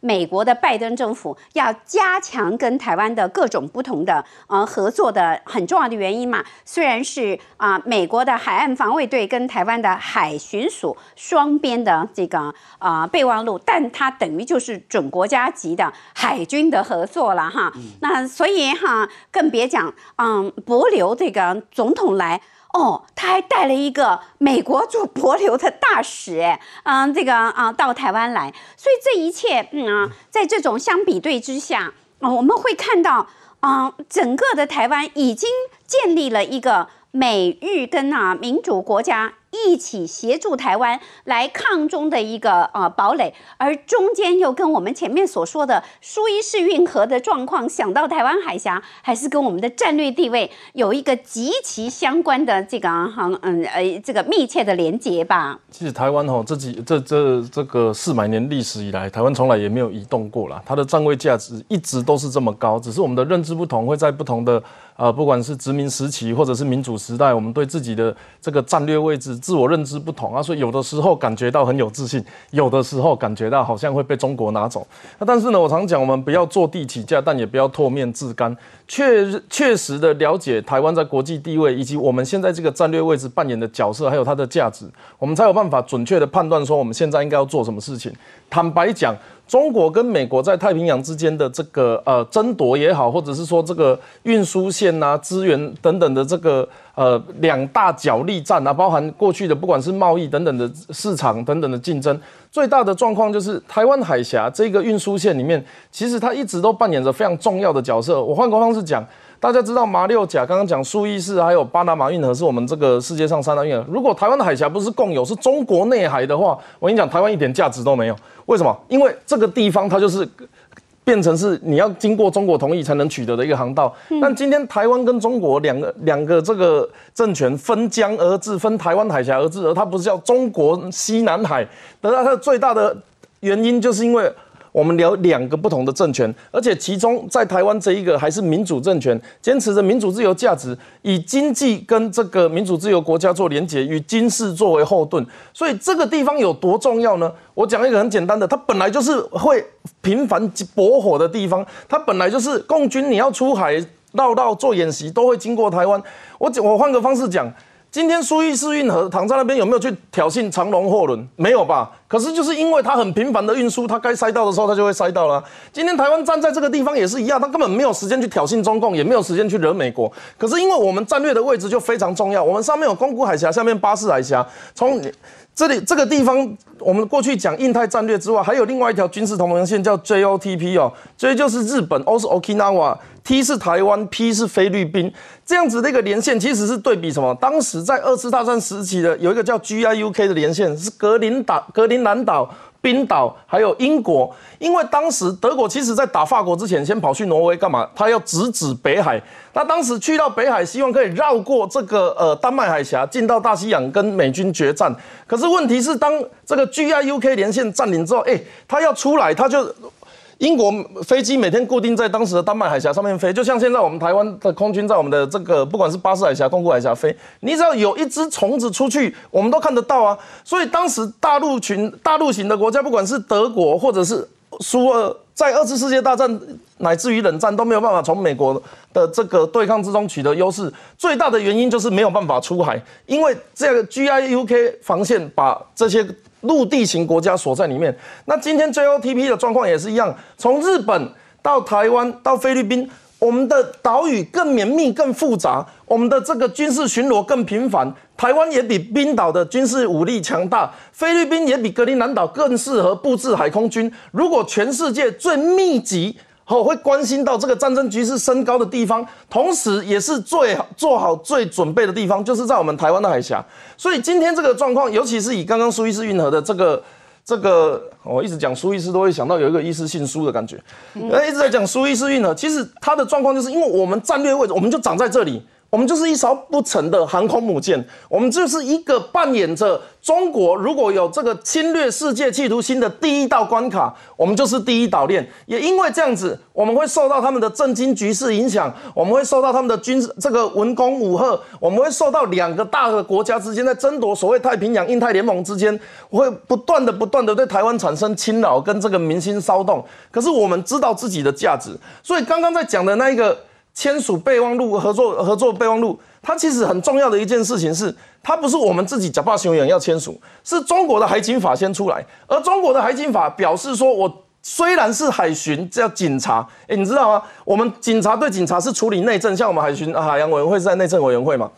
美国的拜登政府要加强跟台湾的各种不同的呃合作的很重要的原因嘛。虽然是啊，美国的海岸防卫队跟台湾的海巡署双边的这个啊备忘录，但它等于就是准国家级的海军的合作了哈。那所以哈，更别讲嗯，博留这个总统来。哦，他还带了一个美国驻博流的大使，哎，嗯，这个啊，到台湾来，所以这一切，嗯啊，在这种相比对之下，啊，我们会看到，啊，整个的台湾已经建立了一个美日跟啊民主国家。一起协助台湾来抗中的一个呃堡垒，而中间又跟我们前面所说的苏伊士运河的状况，想到台湾海峡，还是跟我们的战略地位有一个极其相关的这个哈嗯呃这个密切的连接吧。其实台湾哈这几这这这个四百年历史以来，台湾从来也没有移动过啦，它的站位价值一直都是这么高，只是我们的认知不同，会在不同的呃不管是殖民时期或者是民主时代，我们对自己的这个战略位置。自我认知不同啊，所以有的时候感觉到很有自信，有的时候感觉到好像会被中国拿走。那但是呢，我常讲，我们不要坐地起价，但也不要唾面自干，确确实的了解台湾在国际地位以及我们现在这个战略位置扮演的角色，还有它的价值，我们才有办法准确的判断说我们现在应该要做什么事情。坦白讲。中国跟美国在太平洋之间的这个呃争夺也好，或者是说这个运输线呐、资源等等的这个呃两大角力战啊，包含过去的不管是贸易等等的市场等等的竞争，最大的状况就是台湾海峡这个运输线里面，其实它一直都扮演着非常重要的角色。我换个方式讲。大家知道马六甲，刚刚讲苏伊士还有巴拿马运河是我们这个世界上三大运河。如果台湾的海峡不是共有，是中国内海的话，我跟你讲，台湾一点价值都没有。为什么？因为这个地方它就是变成是你要经过中国同意才能取得的一个航道。但今天台湾跟中国两个两个这个政权分江而治，分台湾海峡而治，而它不是叫中国西南海。得到它最大的原因，就是因为。我们聊两个不同的政权，而且其中在台湾这一个还是民主政权，坚持着民主自由价值，以经济跟这个民主自由国家做连结，与军事作为后盾。所以这个地方有多重要呢？我讲一个很简单的，它本来就是会频繁搏火的地方，它本来就是共军你要出海绕道做演习都会经过台湾。我我换个方式讲。今天苏伊士运河躺在那边有没有去挑衅长龙货轮？没有吧？可是就是因为它很频繁的运输，它该塞到的时候它就会塞到了。今天台湾站在这个地方也是一样，它根本没有时间去挑衅中共，也没有时间去惹美国。可是因为我们战略的位置就非常重要，我们上面有宫古海峡，下面巴士海峡，从这里这个地方，我们过去讲印太战略之外，还有另外一条军事同盟线叫 JOTP 哦，J 就是日本，O 是 P 是台湾，P 是菲律宾，这样子的一个连线，其实是对比什么？当时在二次大战时期的有一个叫 GIUK 的连线，是格林岛、格林兰岛。冰岛还有英国，因为当时德国其实在打法国之前，先跑去挪威干嘛？他要直指北海。那当时去到北海，希望可以绕过这个呃丹麦海峡，进到大西洋跟美军决战。可是问题是，当这个 GIUK 连线占领之后，哎，他要出来，他就。英国飞机每天固定在当时的丹麦海峡上面飞，就像现在我们台湾的空军在我们的这个不管是巴士海峡、宫古海峡飞，你只要有一只虫子出去，我们都看得到啊。所以当时大陆群、大陆型的国家，不管是德国或者是苏俄，在二次世界大战乃至于冷战都没有办法从美国的这个对抗之中取得优势。最大的原因就是没有办法出海，因为这个 GIUK 防线把这些。陆地型国家所在里面，那今天 JOTP 的状况也是一样，从日本到台湾到菲律宾，我们的岛屿更绵密、更复杂，我们的这个军事巡逻更频繁。台湾也比冰岛的军事武力强大，菲律宾也比格陵兰岛更适合布置海空军。如果全世界最密集，后会关心到这个战争局势升高的地方，同时也是最好做好最准备的地方，就是在我们台湾的海峡。所以今天这个状况，尤其是以刚刚苏伊士运河的这个这个，我一直讲苏伊士都会想到有一个伊斯姓苏的感觉，呃，一直在讲苏伊士运河。其实它的状况就是因为我们战略位置，我们就长在这里。我们就是一艘不沉的航空母舰，我们就是一个扮演着中国如果有这个侵略世界企图心的第一道关卡，我们就是第一岛链。也因为这样子，我们会受到他们的震惊局势影响，我们会受到他们的军事这个文攻武赫，我们会受到两个大的国家之间在争夺所谓太平洋印太联盟之间，会不断的不断的对台湾产生侵扰跟这个民心骚动。可是我们知道自己的价值，所以刚刚在讲的那一个。签署备忘录合作合作备忘录，它其实很重要的一件事情是，它不是我们自己假扮雄员要签署，是中国的海警法先出来。而中国的海警法表示说，我虽然是海巡叫警察，哎，你知道吗？我们警察对警察是处理内政，像我们海巡海洋委员会是在内政委员会嘛，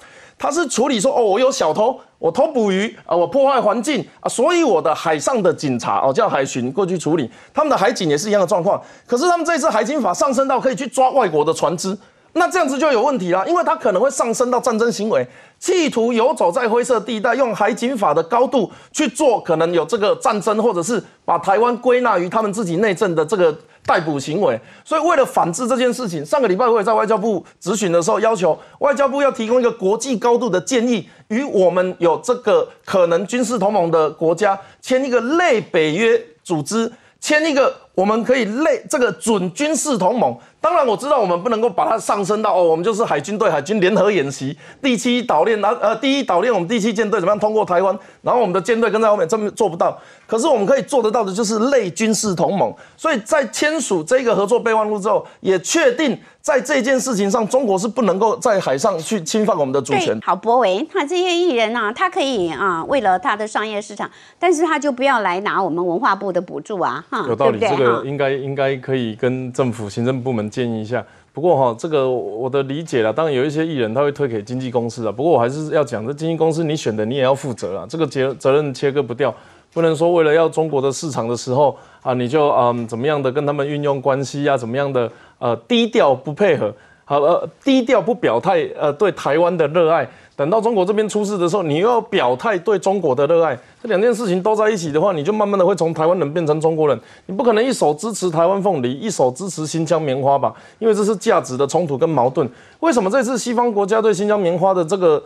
他是处理说，哦，我有小偷，我偷捕鱼啊，我破坏环境啊，所以我的海上的警察哦叫海巡过去处理，他们的海警也是一样的状况。可是他们这次海警法上升到可以去抓外国的船只。那这样子就有问题了，因为他可能会上升到战争行为，企图游走在灰色地带，用海警法的高度去做，可能有这个战争，或者是把台湾归纳于他们自己内政的这个逮捕行为。所以为了反制这件事情，上个礼拜我也在外交部咨询的时候，要求外交部要提供一个国际高度的建议，与我们有这个可能军事同盟的国家签一个类北约组织，签一个我们可以类这个准军事同盟。当然我知道我们不能够把它上升到哦，我们就是海军对海军联合演习，第七岛链，然呃第一岛链我们第七舰队怎么样通过台湾，然后我们的舰队跟在后面，这么做不到。可是我们可以做得到的就是类军事同盟。所以在签署这个合作备忘录之后，也确定在这件事情上，中国是不能够在海上去侵犯我们的主权。好，博维，他这些艺人呢，他可以啊，为了他的商业市场，但是他就不要来拿我们文化部的补助啊，哈，有道理，这个应该应该可以跟政府行政部门。建议一下，不过哈，这个我的理解啦，当然有一些艺人他会推给经纪公司啊。不过我还是要讲，这经纪公司你选的你也要负责啊，这个责责任切割不掉，不能说为了要中国的市场的时候啊，你就嗯怎么样的跟他们运用关系啊，怎么样的呃低调不配合，好呃低调不表态呃对台湾的热爱。等到中国这边出事的时候，你又要表态对中国的热爱，这两件事情都在一起的话，你就慢慢的会从台湾人变成中国人。你不可能一手支持台湾凤梨，一手支持新疆棉花吧？因为这是价值的冲突跟矛盾。为什么这次西方国家对新疆棉花的这个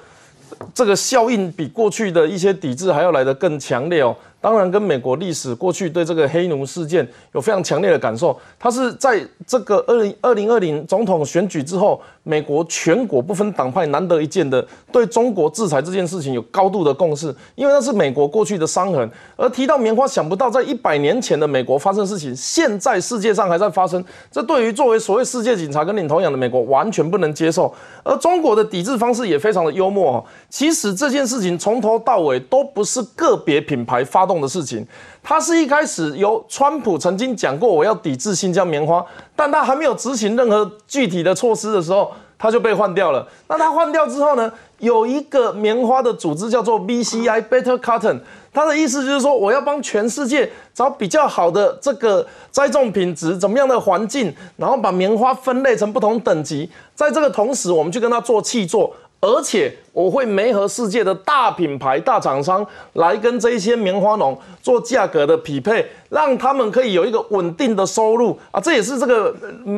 这个效应比过去的一些抵制还要来得更强烈哦？当然，跟美国历史过去对这个黑奴事件有非常强烈的感受。他是在这个二零二零二零总统选举之后，美国全国不分党派难得一见的对中国制裁这件事情有高度的共识，因为那是美国过去的伤痕。而提到棉花，想不到在一百年前的美国发生事情，现在世界上还在发生。这对于作为所谓世界警察跟领头羊的美国完全不能接受。而中国的抵制方式也非常的幽默哦。其实这件事情从头到尾都不是个别品牌发动。的事情，他是一开始由川普曾经讲过我要抵制新疆棉花，但他还没有执行任何具体的措施的时候，他就被换掉了。那他换掉之后呢？有一个棉花的组织叫做 BCI Better Cotton，他的意思就是说我要帮全世界找比较好的这个栽种品质，怎么样的环境，然后把棉花分类成不同等级，在这个同时，我们去跟他做气作。而且我会媒和世界的大品牌、大厂商来跟这些棉花农做价格的匹配，让他们可以有一个稳定的收入啊！这也是这个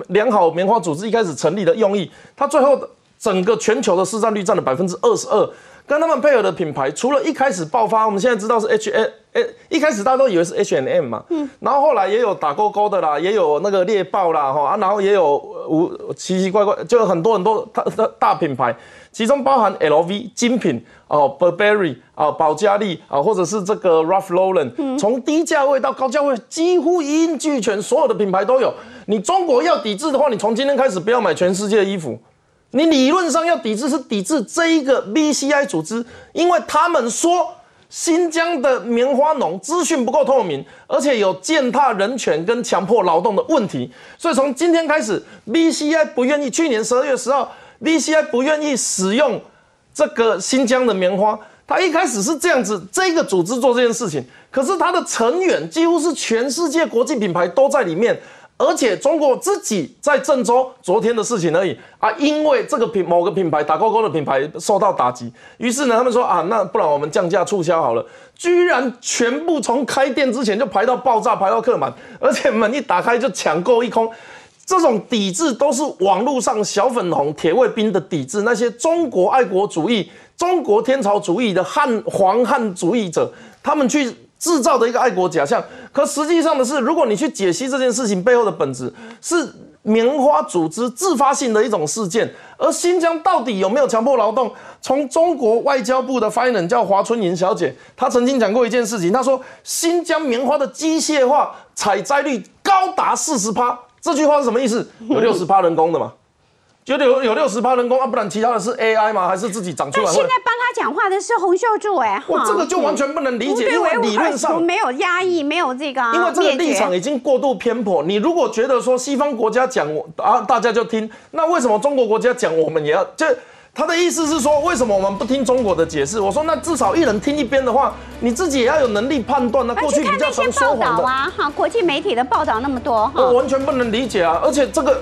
良好棉花组织一开始成立的用意。它最后整个全球的市占率占了百分之二十二，跟他们配合的品牌，除了一开始爆发，我们现在知道是 H A。哎，一开始大家都以为是 H and M 嘛，嗯，然后后来也有打勾勾的啦，也有那个猎豹啦，哈啊，然后也有无奇奇怪怪，就很多很多大大大品牌，其中包含 LV 精品哦，Burberry 啊，保加利啊，或者是这个 Ralph Lauren，从低价位到高价位几乎一应俱全，所有的品牌都有。你中国要抵制的话，你从今天开始不要买全世界的衣服，你理论上要抵制是抵制这一个 BCI 组织，因为他们说。新疆的棉花农资讯不够透明，而且有践踏人权跟强迫劳动的问题，所以从今天开始，BCI 不愿意。去年十二月十号，BCI 不愿意使用这个新疆的棉花。他一开始是这样子，这个组织做这件事情，可是他的成员几乎是全世界国际品牌都在里面。而且中国自己在郑州昨天的事情而已。啊，因为这个品某个品牌打勾勾的品牌受到打击，于是呢，他们说啊，那不然我们降价促销好了，居然全部从开店之前就排到爆炸，排到客满，而且门一打开就抢购一空。这种抵制都是网络上小粉红、铁卫兵的抵制，那些中国爱国主义、中国天朝主义的汉黄汉主义者，他们去制造的一个爱国假象。可实际上的是，如果你去解析这件事情背后的本质，是棉花组织自发性的一种事件。而新疆到底有没有强迫劳动？从中国外交部的发言人叫华春莹小姐，她曾经讲过一件事情，她说新疆棉花的机械化采摘率高达四十趴。这句话是什么意思？有六十趴人工的嘛？觉得有有六十趴人工啊，不然其他的是 AI 吗？还是自己长出来？现在帮他讲话的是洪秀柱哎，我这个就完全不能理解，因为理论上没有压抑，没有这个，因为这个立场已经过度偏颇。你如果觉得说西方国家讲我啊，大家就听，那为什么中国国家讲我们也要？就他的意思是说，为什么我们不听中国的解释？我说那至少一人听一边的话，你自己也要有能力判断。那过去比较常说谎的啊，哈，国际媒体的报道那么多，我完全不能理解啊！而且这个。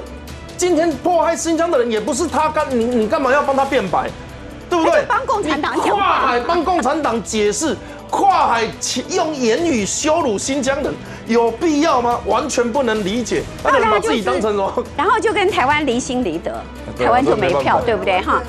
今天迫害新疆的人也不是他干，你你干嘛要帮他辩白，对不对？帮共产党讲跨海帮共产党解释，跨海用言语羞辱新疆人，有必要吗？完全不能理解。那把自己当成什么？然后就跟台湾离心离德，台湾就没票，对不对？哈。